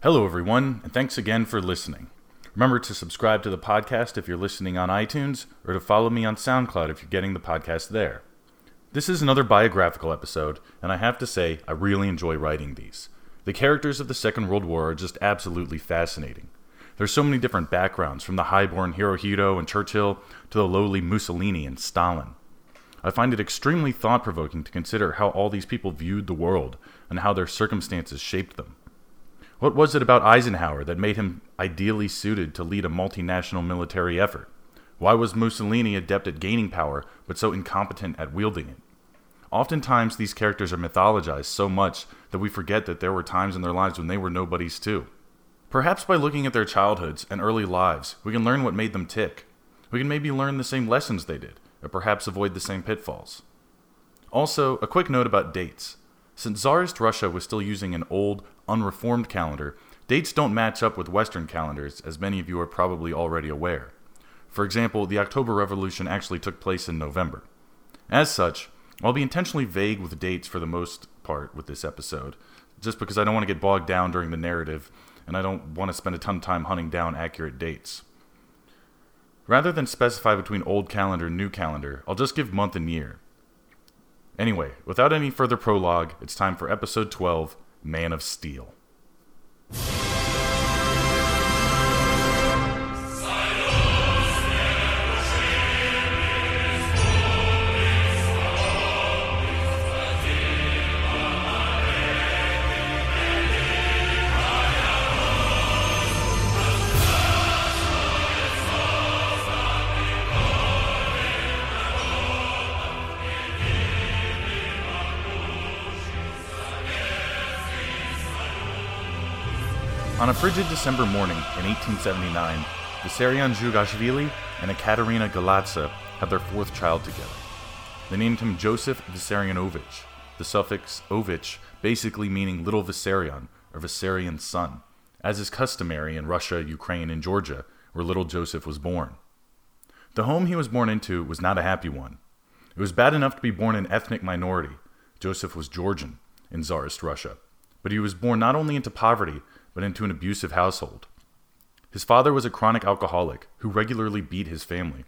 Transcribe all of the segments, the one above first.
Hello, everyone, and thanks again for listening. Remember to subscribe to the podcast if you're listening on iTunes, or to follow me on SoundCloud if you're getting the podcast there. This is another biographical episode, and I have to say, I really enjoy writing these. The characters of the Second World War are just absolutely fascinating. There's so many different backgrounds, from the highborn Hirohito and Churchill to the lowly Mussolini and Stalin. I find it extremely thought provoking to consider how all these people viewed the world and how their circumstances shaped them. What was it about Eisenhower that made him ideally suited to lead a multinational military effort? Why was Mussolini adept at gaining power, but so incompetent at wielding it? Oftentimes, these characters are mythologized so much that we forget that there were times in their lives when they were nobodies too. Perhaps by looking at their childhoods and early lives, we can learn what made them tick. We can maybe learn the same lessons they did, or perhaps avoid the same pitfalls. Also, a quick note about dates. Since Tsarist Russia was still using an old, unreformed calendar, dates don't match up with Western calendars, as many of you are probably already aware. For example, the October Revolution actually took place in November. As such, I'll be intentionally vague with dates for the most part with this episode, just because I don't want to get bogged down during the narrative, and I don't want to spend a ton of time hunting down accurate dates. Rather than specify between old calendar and new calendar, I'll just give month and year. Anyway, without any further prologue, it's time for episode 12 Man of Steel. On a frigid December morning in 1879, Vissarion Djougashvili and Ekaterina Galadze had their fourth child together. They named him Joseph Vissarionovich, the suffix ovich basically meaning little Vissarion or Vissarion's son, as is customary in Russia, Ukraine, and Georgia, where little Joseph was born. The home he was born into was not a happy one. It was bad enough to be born an ethnic minority. Joseph was Georgian in Tsarist Russia. But he was born not only into poverty, but into an abusive household. His father was a chronic alcoholic who regularly beat his family.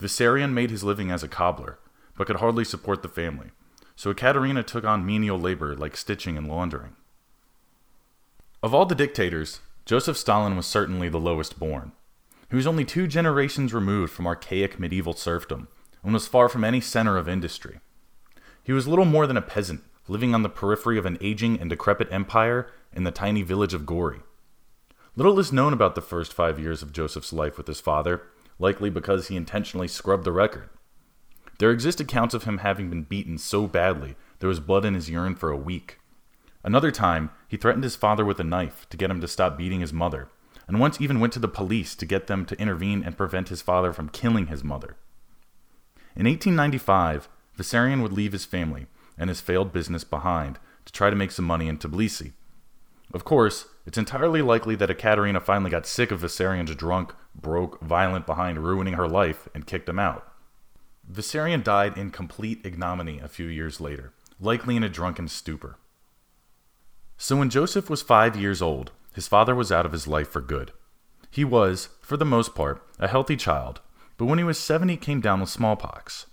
Vissarion made his living as a cobbler, but could hardly support the family, so Ekaterina took on menial labor like stitching and laundering. Of all the dictators, Joseph Stalin was certainly the lowest born. He was only two generations removed from archaic medieval serfdom and was far from any center of industry. He was little more than a peasant, living on the periphery of an aging and decrepit empire in the tiny village of Gori. Little is known about the first five years of Joseph's life with his father, likely because he intentionally scrubbed the record. There exist accounts of him having been beaten so badly there was blood in his urine for a week. Another time, he threatened his father with a knife to get him to stop beating his mother, and once even went to the police to get them to intervene and prevent his father from killing his mother. In 1895, Vissarion would leave his family and his failed business behind to try to make some money in Tbilisi. Of course, it's entirely likely that Ekaterina finally got sick of Vissarion's drunk, broke, violent behind ruining her life and kicked him out. Vissarion died in complete ignominy a few years later, likely in a drunken stupor. So when Joseph was five years old, his father was out of his life for good. He was, for the most part, a healthy child, but when he was seven, he came down with smallpox.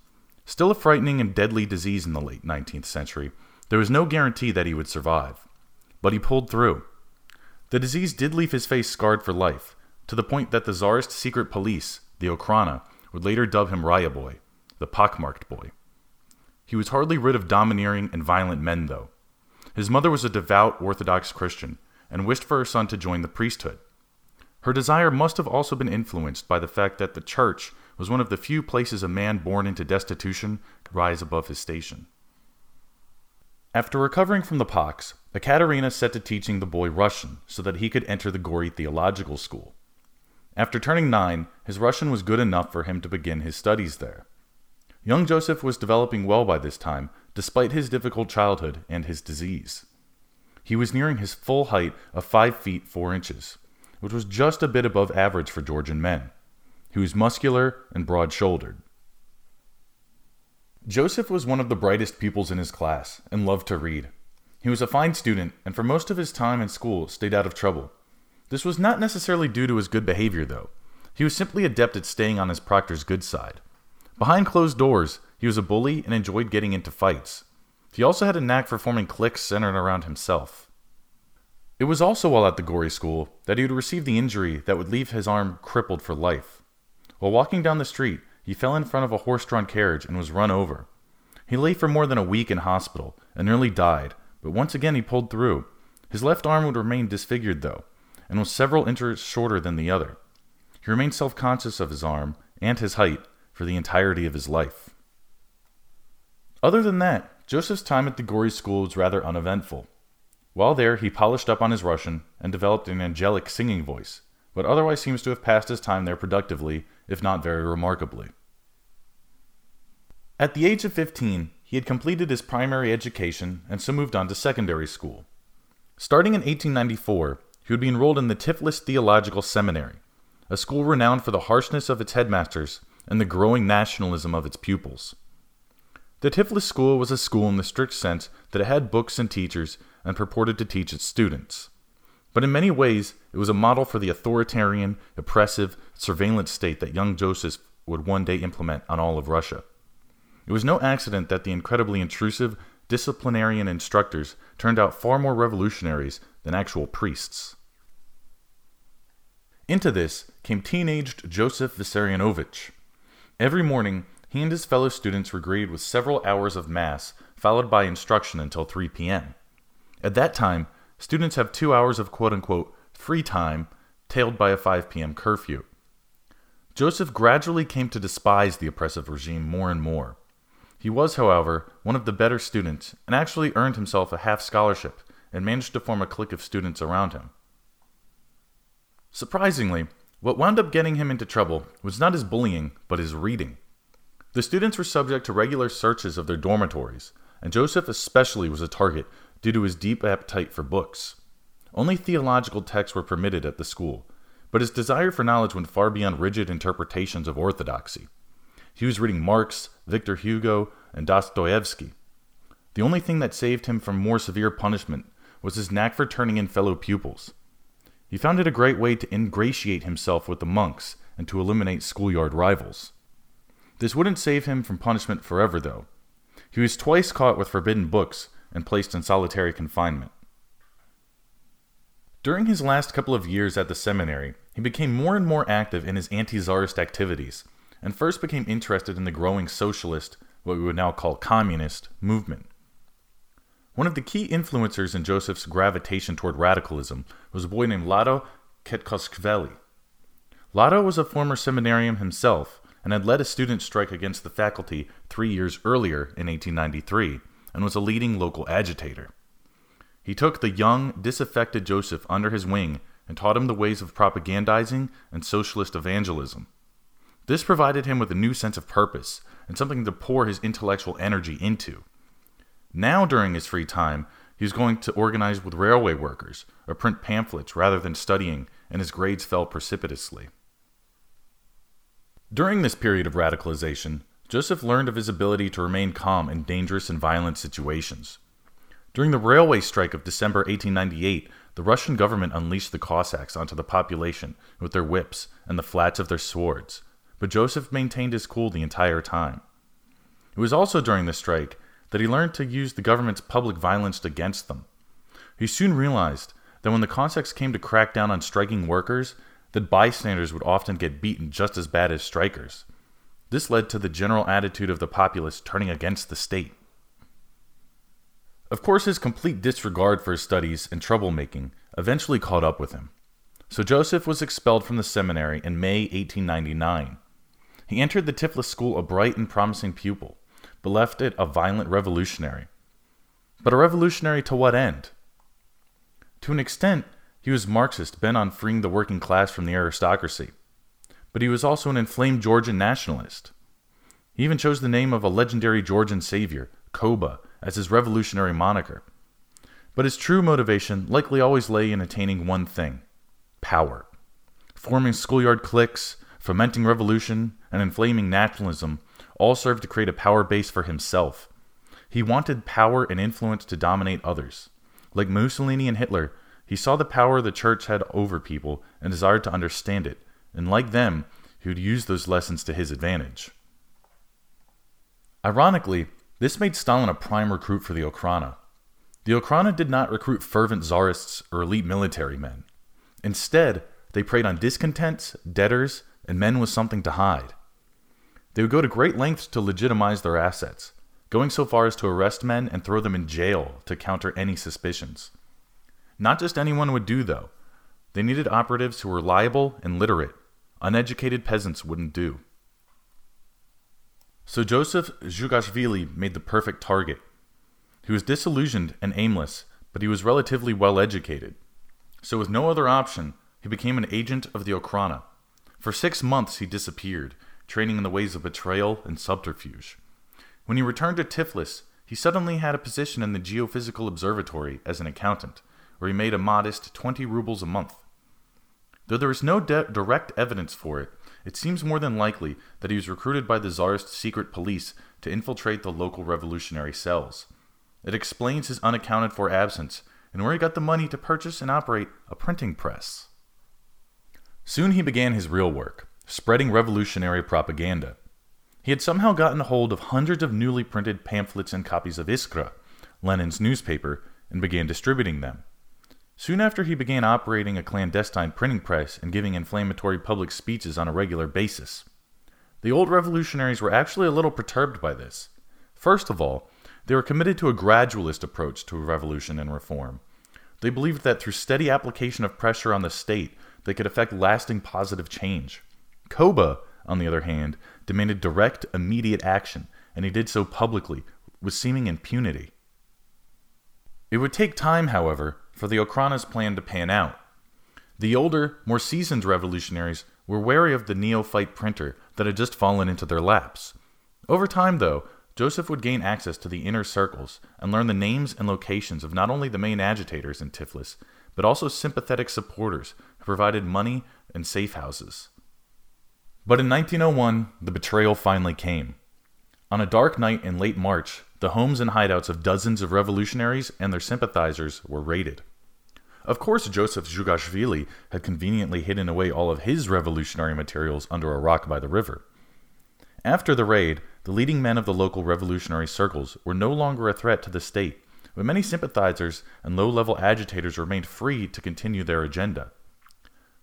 Still a frightening and deadly disease in the late 19th century, there was no guarantee that he would survive. But he pulled through. The disease did leave his face scarred for life, to the point that the Tsarist secret police, the Okhrana, would later dub him Ryaboy, the pockmarked boy. He was hardly rid of domineering and violent men, though. His mother was a devout Orthodox Christian and wished for her son to join the priesthood. Her desire must have also been influenced by the fact that the church was one of the few places a man born into destitution could rise above his station. After recovering from the pox, Ekaterina set to teaching the boy Russian so that he could enter the Gori Theological School. After turning nine, his Russian was good enough for him to begin his studies there. Young Joseph was developing well by this time, despite his difficult childhood and his disease. He was nearing his full height of 5 feet 4 inches, which was just a bit above average for Georgian men. He was muscular and broad shouldered. Joseph was one of the brightest pupils in his class and loved to read. He was a fine student and for most of his time in school stayed out of trouble. This was not necessarily due to his good behavior, though. He was simply adept at staying on his proctor's good side. Behind closed doors, he was a bully and enjoyed getting into fights. He also had a knack for forming cliques centered around himself. It was also while at the Gori School that he would receive the injury that would leave his arm crippled for life. While walking down the street, he fell in front of a horse drawn carriage and was run over. He lay for more than a week in hospital and nearly died, but once again he pulled through. His left arm would remain disfigured, though, and was several inches shorter than the other. He remained self conscious of his arm and his height for the entirety of his life. Other than that, Joseph's time at the Gori School was rather uneventful. While there, he polished up on his Russian and developed an angelic singing voice, but otherwise seems to have passed his time there productively, if not very remarkably. At the age of 15, he had completed his primary education and so moved on to secondary school. Starting in 1894, he would be enrolled in the Tiflis Theological Seminary, a school renowned for the harshness of its headmasters and the growing nationalism of its pupils. The Tiflis school was a school in the strict sense that it had books and teachers and purported to teach its students. But in many ways, it was a model for the authoritarian, oppressive, surveillance state that young Joseph would one day implement on all of Russia. It was no accident that the incredibly intrusive, disciplinarian instructors turned out far more revolutionaries than actual priests. Into this came teenaged Joseph Vissarionovich. Every morning, he and his fellow students were greeted with several hours of Mass, followed by instruction until 3 p.m. At that time, students have two hours of quote unquote free time, tailed by a 5 p.m. curfew. Joseph gradually came to despise the oppressive regime more and more. He was, however, one of the better students and actually earned himself a half scholarship and managed to form a clique of students around him. Surprisingly, what wound up getting him into trouble was not his bullying, but his reading. The students were subject to regular searches of their dormitories, and Joseph especially was a target due to his deep appetite for books. Only theological texts were permitted at the school, but his desire for knowledge went far beyond rigid interpretations of orthodoxy. He was reading Marx, Victor Hugo, and Dostoevsky. The only thing that saved him from more severe punishment was his knack for turning in fellow pupils. He found it a great way to ingratiate himself with the monks and to eliminate schoolyard rivals. This wouldn't save him from punishment forever, though. He was twice caught with forbidden books and placed in solitary confinement. During his last couple of years at the seminary, he became more and more active in his anti czarist activities, and first became interested in the growing socialist, what we would now call communist, movement. One of the key influencers in Joseph's gravitation toward radicalism was a boy named Lado Ketskhoveli. Lado was a former seminarian himself and had led a student strike against the faculty three years earlier in 1893 and was a leading local agitator. He took the young, disaffected Joseph under his wing and taught him the ways of propagandizing and socialist evangelism. This provided him with a new sense of purpose and something to pour his intellectual energy into. Now, during his free time, he was going to organize with railway workers or print pamphlets rather than studying, and his grades fell precipitously. During this period of radicalization, Joseph learned of his ability to remain calm in dangerous and violent situations. During the railway strike of December 1898, the Russian government unleashed the Cossacks onto the population with their whips and the flats of their swords, but Joseph maintained his cool the entire time. It was also during the strike that he learned to use the government's public violence against them. He soon realized that when the Cossacks came to crack down on striking workers, that bystanders would often get beaten just as bad as strikers. This led to the general attitude of the populace turning against the state. Of course, his complete disregard for his studies and troublemaking eventually caught up with him. So Joseph was expelled from the seminary in May 1899. He entered the Tiflis school a bright and promising pupil, but left it a violent revolutionary. But a revolutionary to what end? To an extent, he was Marxist, bent on freeing the working class from the aristocracy but he was also an inflamed Georgian nationalist. He even chose the name of a legendary Georgian savior, Koba, as his revolutionary moniker. But his true motivation likely always lay in attaining one thing power. Forming schoolyard cliques, fomenting revolution, and inflaming nationalism all served to create a power base for himself. He wanted power and influence to dominate others. Like Mussolini and Hitler, he saw the power the church had over people and desired to understand it, and like them, he would use those lessons to his advantage. Ironically, this made Stalin a prime recruit for the Okhrana. The Okhrana did not recruit fervent czarists or elite military men. Instead, they preyed on discontents, debtors, and men with something to hide. They would go to great lengths to legitimize their assets, going so far as to arrest men and throw them in jail to counter any suspicions. Not just anyone would do, though. They needed operatives who were liable and literate. Uneducated peasants wouldn't do. So Joseph Zhugashvili made the perfect target. He was disillusioned and aimless, but he was relatively well educated. So, with no other option, he became an agent of the Okhrana. For six months, he disappeared, training in the ways of betrayal and subterfuge. When he returned to Tiflis, he suddenly had a position in the Geophysical Observatory as an accountant, where he made a modest 20 rubles a month. Though there is no de- direct evidence for it, it seems more than likely that he was recruited by the Tsarist secret police to infiltrate the local revolutionary cells. It explains his unaccounted for absence and where he got the money to purchase and operate a printing press. Soon he began his real work, spreading revolutionary propaganda. He had somehow gotten hold of hundreds of newly printed pamphlets and copies of Iskra, Lenin's newspaper, and began distributing them. Soon after, he began operating a clandestine printing press and giving inflammatory public speeches on a regular basis. The old revolutionaries were actually a little perturbed by this. First of all, they were committed to a gradualist approach to revolution and reform. They believed that through steady application of pressure on the state, they could effect lasting positive change. Koba, on the other hand, demanded direct, immediate action, and he did so publicly, with seeming impunity. It would take time, however, for the Okhrana's plan to pan out. The older, more seasoned revolutionaries were wary of the neophyte printer that had just fallen into their laps. Over time, though, Joseph would gain access to the inner circles and learn the names and locations of not only the main agitators in Tiflis, but also sympathetic supporters who provided money and safe houses. But in 1901, the betrayal finally came. On a dark night in late March, the homes and hideouts of dozens of revolutionaries and their sympathizers were raided. Of course, Joseph Zhugashvili had conveniently hidden away all of his revolutionary materials under a rock by the river. After the raid, the leading men of the local revolutionary circles were no longer a threat to the state, but many sympathizers and low level agitators remained free to continue their agenda.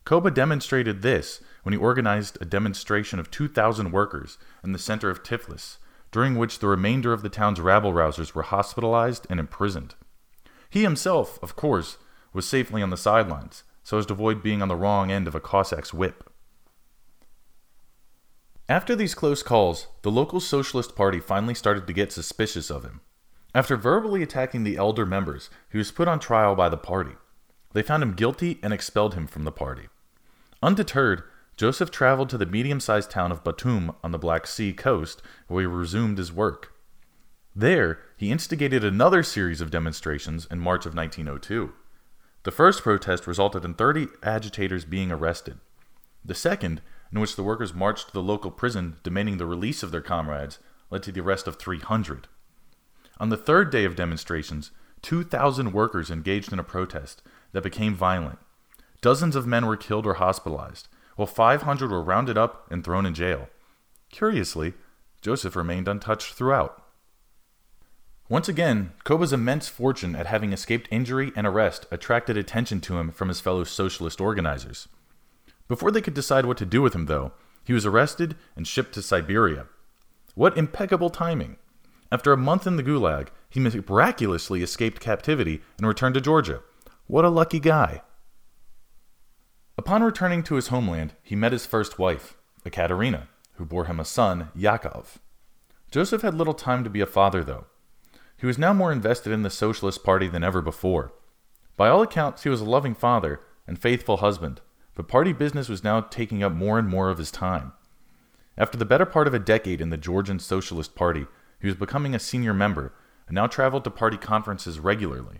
Koba demonstrated this when he organized a demonstration of 2,000 workers in the center of Tiflis during which the remainder of the town's rabble rousers were hospitalized and imprisoned. He himself, of course, was safely on the sidelines, so as to avoid being on the wrong end of a Cossack's whip. After these close calls, the local Socialist Party finally started to get suspicious of him. After verbally attacking the elder members, he was put on trial by the party. They found him guilty and expelled him from the party. Undeterred, Joseph traveled to the medium sized town of Batum on the Black Sea coast, where he resumed his work. There, he instigated another series of demonstrations in March of 1902. The first protest resulted in 30 agitators being arrested. The second, in which the workers marched to the local prison demanding the release of their comrades, led to the arrest of 300. On the third day of demonstrations, 2,000 workers engaged in a protest that became violent. Dozens of men were killed or hospitalized, while 500 were rounded up and thrown in jail. Curiously, Joseph remained untouched throughout. Once again, Koba's immense fortune at having escaped injury and arrest attracted attention to him from his fellow socialist organizers. Before they could decide what to do with him, though, he was arrested and shipped to Siberia. What impeccable timing! After a month in the Gulag, he miraculously escaped captivity and returned to Georgia. What a lucky guy! Upon returning to his homeland, he met his first wife, Ekaterina, who bore him a son, Yakov. Joseph had little time to be a father, though. He was now more invested in the Socialist Party than ever before. By all accounts, he was a loving father and faithful husband, but party business was now taking up more and more of his time. After the better part of a decade in the Georgian Socialist Party, he was becoming a senior member and now traveled to party conferences regularly.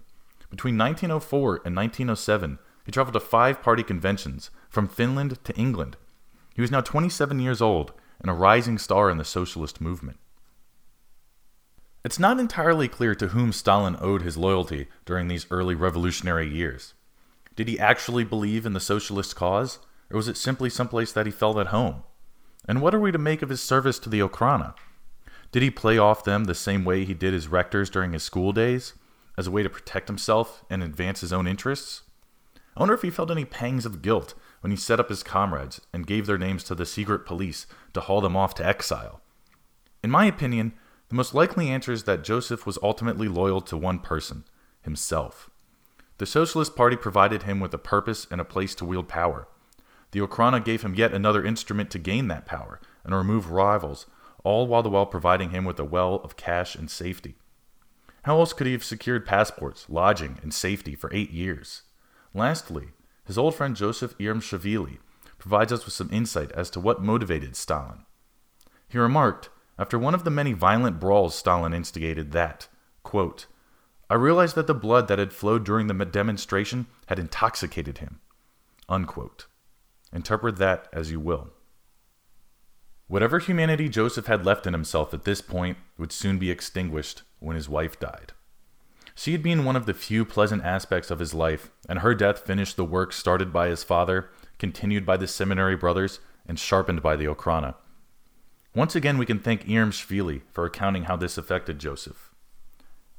Between 1904 and 1907, he traveled to five party conventions, from Finland to England. He was now 27 years old and a rising star in the socialist movement. It's not entirely clear to whom Stalin owed his loyalty during these early revolutionary years. Did he actually believe in the socialist cause, or was it simply someplace that he felt at home? And what are we to make of his service to the Okhrana? Did he play off them the same way he did his rectors during his school days, as a way to protect himself and advance his own interests? I wonder if he felt any pangs of guilt when he set up his comrades and gave their names to the secret police to haul them off to exile. In my opinion, the most likely answer is that Joseph was ultimately loyal to one person himself. The Socialist Party provided him with a purpose and a place to wield power. The Okhrana gave him yet another instrument to gain that power and remove rivals, all while the while providing him with a well of cash and safety. How else could he have secured passports, lodging, and safety for eight years? Lastly, his old friend Joseph Iremashvili provides us with some insight as to what motivated Stalin. He remarked, after one of the many violent brawls Stalin instigated, that, quote, I realized that the blood that had flowed during the demonstration had intoxicated him. Unquote. Interpret that as you will. Whatever humanity Joseph had left in himself at this point would soon be extinguished when his wife died. She had been one of the few pleasant aspects of his life, and her death finished the work started by his father, continued by the seminary brothers, and sharpened by the Okhrana. Once again, we can thank Iremashvili for accounting how this affected Joseph.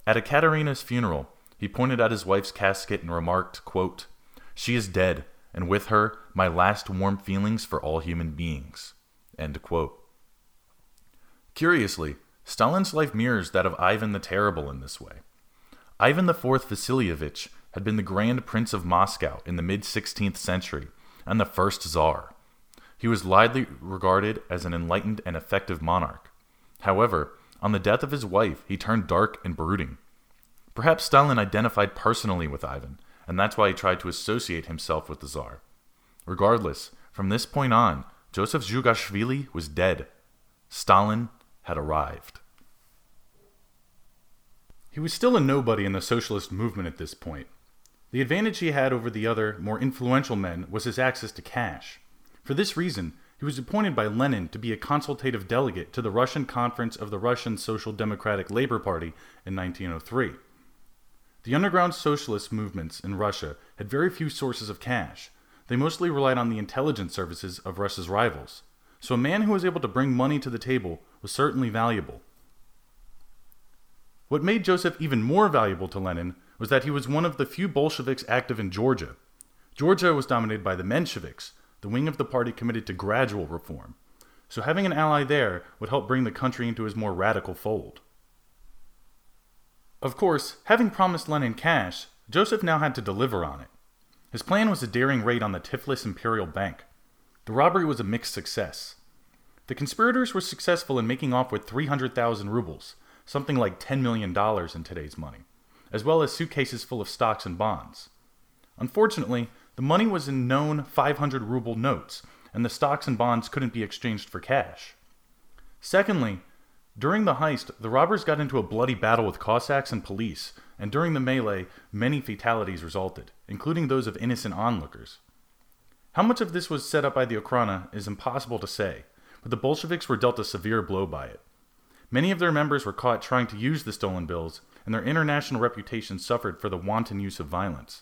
At Ekaterina's funeral, he pointed at his wife's casket and remarked, quote, She is dead, and with her my last warm feelings for all human beings. Curiously, Stalin's life mirrors that of Ivan the Terrible in this way. Ivan IV Vasilievich had been the Grand Prince of Moscow in the mid 16th century and the first Tsar. He was widely regarded as an enlightened and effective monarch. However, on the death of his wife, he turned dark and brooding. Perhaps Stalin identified personally with Ivan, and that's why he tried to associate himself with the Tsar. Regardless, from this point on, Joseph Zhugashvili was dead. Stalin had arrived. He was still a nobody in the socialist movement at this point. The advantage he had over the other, more influential men was his access to cash. For this reason, he was appointed by Lenin to be a consultative delegate to the Russian Conference of the Russian Social Democratic Labor Party in 1903. The underground socialist movements in Russia had very few sources of cash. They mostly relied on the intelligence services of Russia's rivals. So a man who was able to bring money to the table was certainly valuable. What made Joseph even more valuable to Lenin was that he was one of the few Bolsheviks active in Georgia. Georgia was dominated by the Mensheviks, the wing of the party committed to gradual reform. So having an ally there would help bring the country into his more radical fold. Of course, having promised Lenin cash, Joseph now had to deliver on it. His plan was a daring raid on the Tiflis Imperial Bank. The robbery was a mixed success. The conspirators were successful in making off with 300,000 rubles, something like $10 million in today's money, as well as suitcases full of stocks and bonds. Unfortunately, the money was in known 500 ruble notes, and the stocks and bonds couldn't be exchanged for cash. Secondly, during the heist, the robbers got into a bloody battle with Cossacks and police, and during the melee, many fatalities resulted, including those of innocent onlookers. How much of this was set up by the Okhrana is impossible to say, but the Bolsheviks were dealt a severe blow by it. Many of their members were caught trying to use the stolen bills, and their international reputation suffered for the wanton use of violence.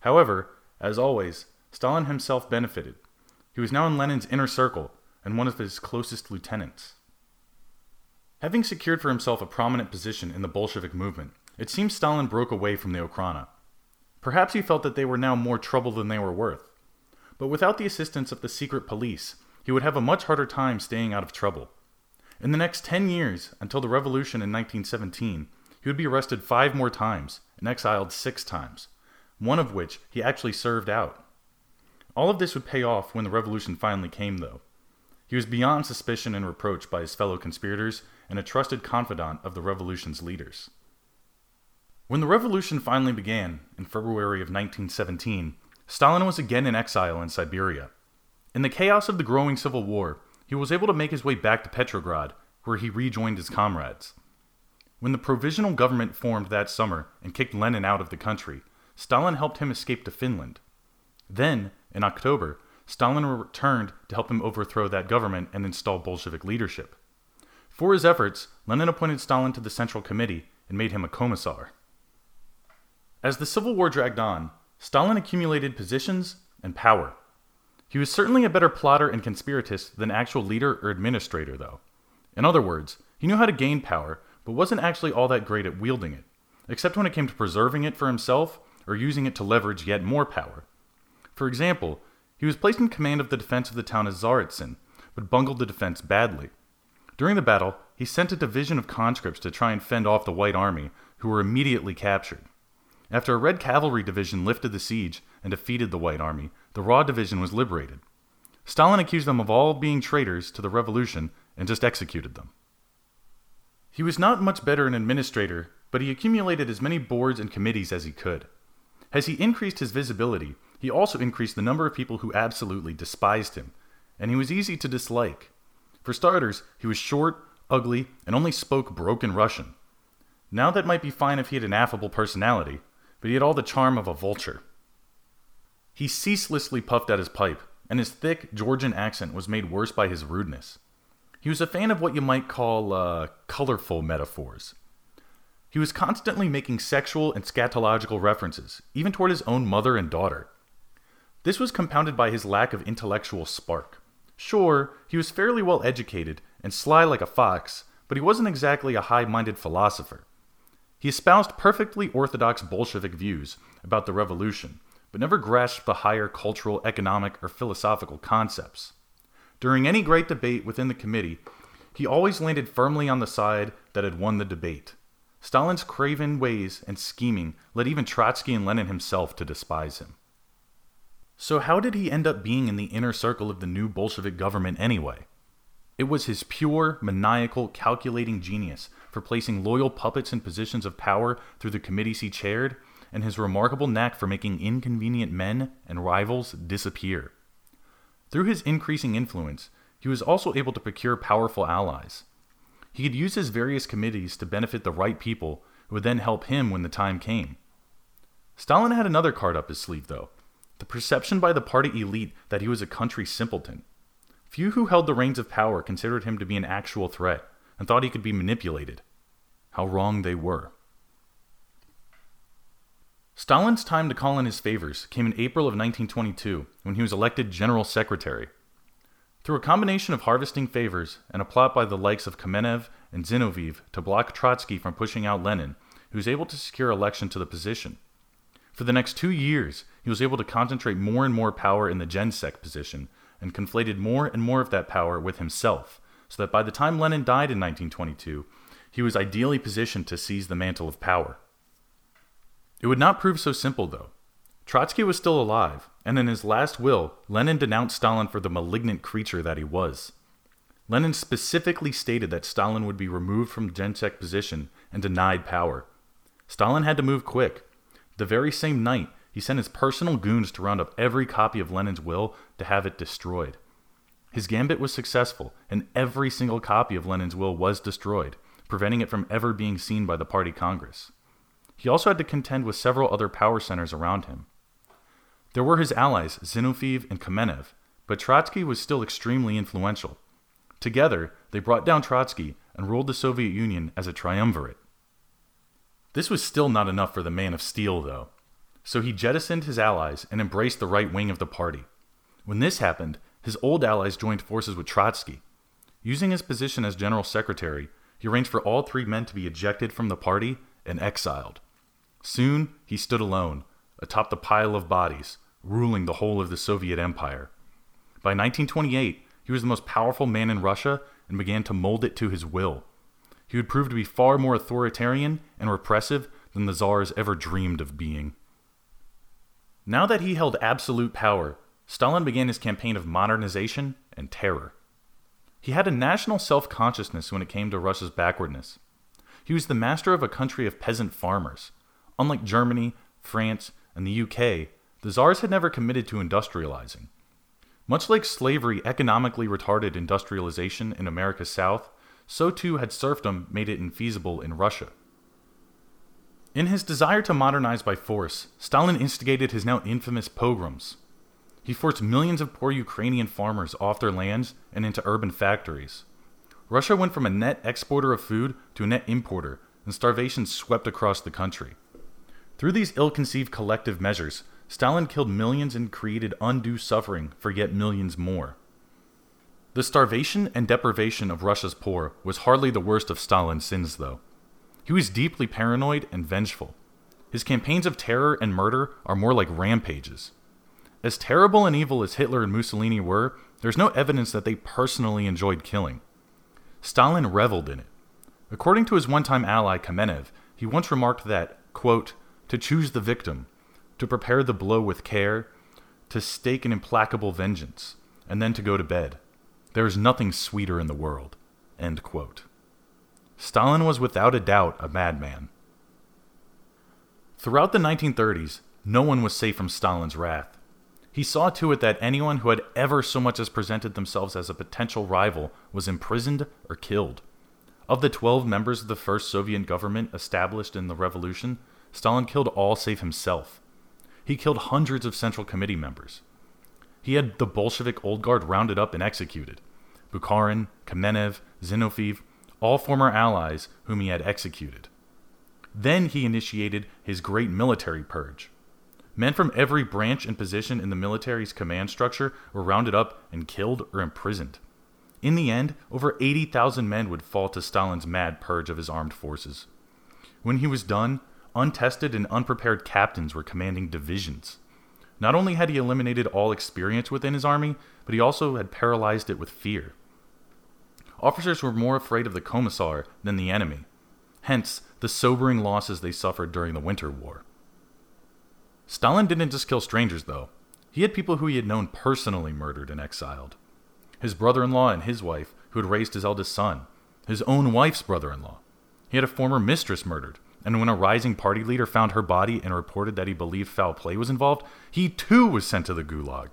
However, as always, Stalin himself benefited. He was now in Lenin's inner circle and one of his closest lieutenants. Having secured for himself a prominent position in the Bolshevik movement, it seems Stalin broke away from the Okhrana. Perhaps he felt that they were now more trouble than they were worth. But without the assistance of the secret police, he would have a much harder time staying out of trouble. In the next 10 years, until the revolution in 1917, he would be arrested five more times and exiled six times, one of which he actually served out. All of this would pay off when the revolution finally came, though. He was beyond suspicion and reproach by his fellow conspirators and a trusted confidant of the revolution's leaders. When the revolution finally began, in February of 1917, Stalin was again in exile in Siberia. In the chaos of the growing civil war, he was able to make his way back to Petrograd, where he rejoined his comrades. When the provisional government formed that summer and kicked Lenin out of the country, Stalin helped him escape to Finland. Then, in October, Stalin returned to help him overthrow that government and install Bolshevik leadership. For his efforts, Lenin appointed Stalin to the Central Committee and made him a commissar. As the Civil War dragged on, Stalin accumulated positions and power. He was certainly a better plotter and conspiratist than actual leader or administrator, though. In other words, he knew how to gain power, but wasn't actually all that great at wielding it, except when it came to preserving it for himself or using it to leverage yet more power. For example, he was placed in command of the defense of the town of Tsaritsyn, but bungled the defense badly. During the battle, he sent a division of conscripts to try and fend off the White Army, who were immediately captured. After a Red Cavalry division lifted the siege and defeated the White Army, the Raw division was liberated. Stalin accused them of all being traitors to the revolution and just executed them. He was not much better an administrator, but he accumulated as many boards and committees as he could. As he increased his visibility, he also increased the number of people who absolutely despised him, and he was easy to dislike. For starters, he was short, ugly, and only spoke broken Russian. Now that might be fine if he had an affable personality, but he had all the charm of a vulture. He ceaselessly puffed at his pipe, and his thick Georgian accent was made worse by his rudeness. He was a fan of what you might call uh, colorful metaphors. He was constantly making sexual and scatological references, even toward his own mother and daughter. This was compounded by his lack of intellectual spark. Sure, he was fairly well educated and sly like a fox, but he wasn't exactly a high minded philosopher. He espoused perfectly orthodox Bolshevik views about the revolution, but never grasped the higher cultural, economic, or philosophical concepts. During any great debate within the committee, he always landed firmly on the side that had won the debate. Stalin's craven ways and scheming led even Trotsky and Lenin himself to despise him. So, how did he end up being in the inner circle of the new Bolshevik government anyway? It was his pure, maniacal, calculating genius for placing loyal puppets in positions of power through the committees he chaired, and his remarkable knack for making inconvenient men and rivals disappear. Through his increasing influence, he was also able to procure powerful allies. He could use his various committees to benefit the right people who would then help him when the time came. Stalin had another card up his sleeve, though the perception by the party elite that he was a country simpleton. Few who held the reins of power considered him to be an actual threat and thought he could be manipulated. How wrong they were. Stalin's time to call in his favors came in April of 1922 when he was elected General Secretary. Through a combination of harvesting favors and a plot by the likes of Kamenev and Zinoviev to block Trotsky from pushing out Lenin, he was able to secure election to the position. For the next two years, he was able to concentrate more and more power in the Gensec position and conflated more and more of that power with himself, so that by the time Lenin died in 1922, he was ideally positioned to seize the mantle of power. It would not prove so simple, though. Trotsky was still alive, and in his last will, Lenin denounced Stalin for the malignant creature that he was. Lenin specifically stated that Stalin would be removed from Gensec position and denied power. Stalin had to move quick, the very same night, he sent his personal goons to round up every copy of Lenin's will to have it destroyed. His gambit was successful, and every single copy of Lenin's will was destroyed, preventing it from ever being seen by the party Congress. He also had to contend with several other power centers around him. There were his allies, Zinoviev and Kamenev, but Trotsky was still extremely influential. Together, they brought down Trotsky and ruled the Soviet Union as a triumvirate. This was still not enough for the Man of Steel, though. So he jettisoned his allies and embraced the right wing of the party. When this happened, his old allies joined forces with Trotsky. Using his position as general secretary, he arranged for all three men to be ejected from the party and exiled. Soon, he stood alone, atop the pile of bodies, ruling the whole of the Soviet Empire. By 1928, he was the most powerful man in Russia and began to mold it to his will he would prove to be far more authoritarian and repressive than the czars ever dreamed of being. Now that he held absolute power, Stalin began his campaign of modernization and terror. He had a national self consciousness when it came to Russia's backwardness. He was the master of a country of peasant farmers. Unlike Germany, France, and the UK, the czars had never committed to industrializing. Much like slavery economically retarded industrialization in America's South, so too had serfdom made it infeasible in Russia. In his desire to modernize by force, Stalin instigated his now infamous pogroms. He forced millions of poor Ukrainian farmers off their lands and into urban factories. Russia went from a net exporter of food to a net importer, and starvation swept across the country. Through these ill conceived collective measures, Stalin killed millions and created undue suffering for yet millions more. The starvation and deprivation of Russia's poor was hardly the worst of Stalin's sins, though. He was deeply paranoid and vengeful. His campaigns of terror and murder are more like rampages. As terrible and evil as Hitler and Mussolini were, there's no evidence that they personally enjoyed killing. Stalin reveled in it. According to his one time ally Kamenev, he once remarked that, quote, to choose the victim, to prepare the blow with care, to stake an implacable vengeance, and then to go to bed. There is nothing sweeter in the world. Stalin was without a doubt a madman. Throughout the 1930s, no one was safe from Stalin's wrath. He saw to it that anyone who had ever so much as presented themselves as a potential rival was imprisoned or killed. Of the 12 members of the first Soviet government established in the revolution, Stalin killed all save himself. He killed hundreds of Central Committee members. He had the Bolshevik Old Guard rounded up and executed. Bukharin, Kamenev, Zinoviev, all former allies whom he had executed. Then he initiated his great military purge. Men from every branch and position in the military's command structure were rounded up and killed or imprisoned. In the end, over 80,000 men would fall to Stalin's mad purge of his armed forces. When he was done, untested and unprepared captains were commanding divisions. Not only had he eliminated all experience within his army, but he also had paralyzed it with fear. Officers were more afraid of the Commissar than the enemy, hence the sobering losses they suffered during the Winter War. Stalin didn't just kill strangers, though. He had people who he had known personally murdered and exiled. His brother in law and his wife, who had raised his eldest son, his own wife's brother in law. He had a former mistress murdered, and when a rising party leader found her body and reported that he believed foul play was involved, he too was sent to the gulag.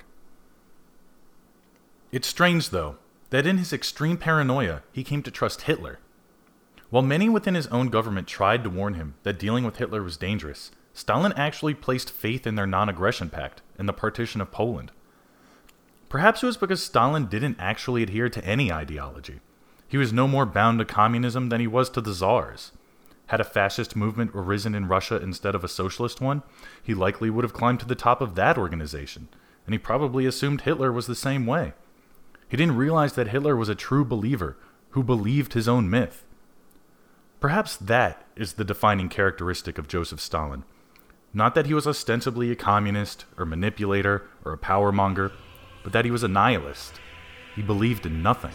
It's strange, though, that in his extreme paranoia, he came to trust Hitler. While many within his own government tried to warn him that dealing with Hitler was dangerous, Stalin actually placed faith in their non aggression pact and the partition of Poland. Perhaps it was because Stalin didn't actually adhere to any ideology. He was no more bound to communism than he was to the czars. Had a fascist movement arisen in Russia instead of a socialist one, he likely would have climbed to the top of that organization, and he probably assumed Hitler was the same way. He didn't realize that Hitler was a true believer who believed his own myth. Perhaps that is the defining characteristic of Joseph Stalin not that he was ostensibly a communist or manipulator or a power monger, but that he was a nihilist. He believed in nothing.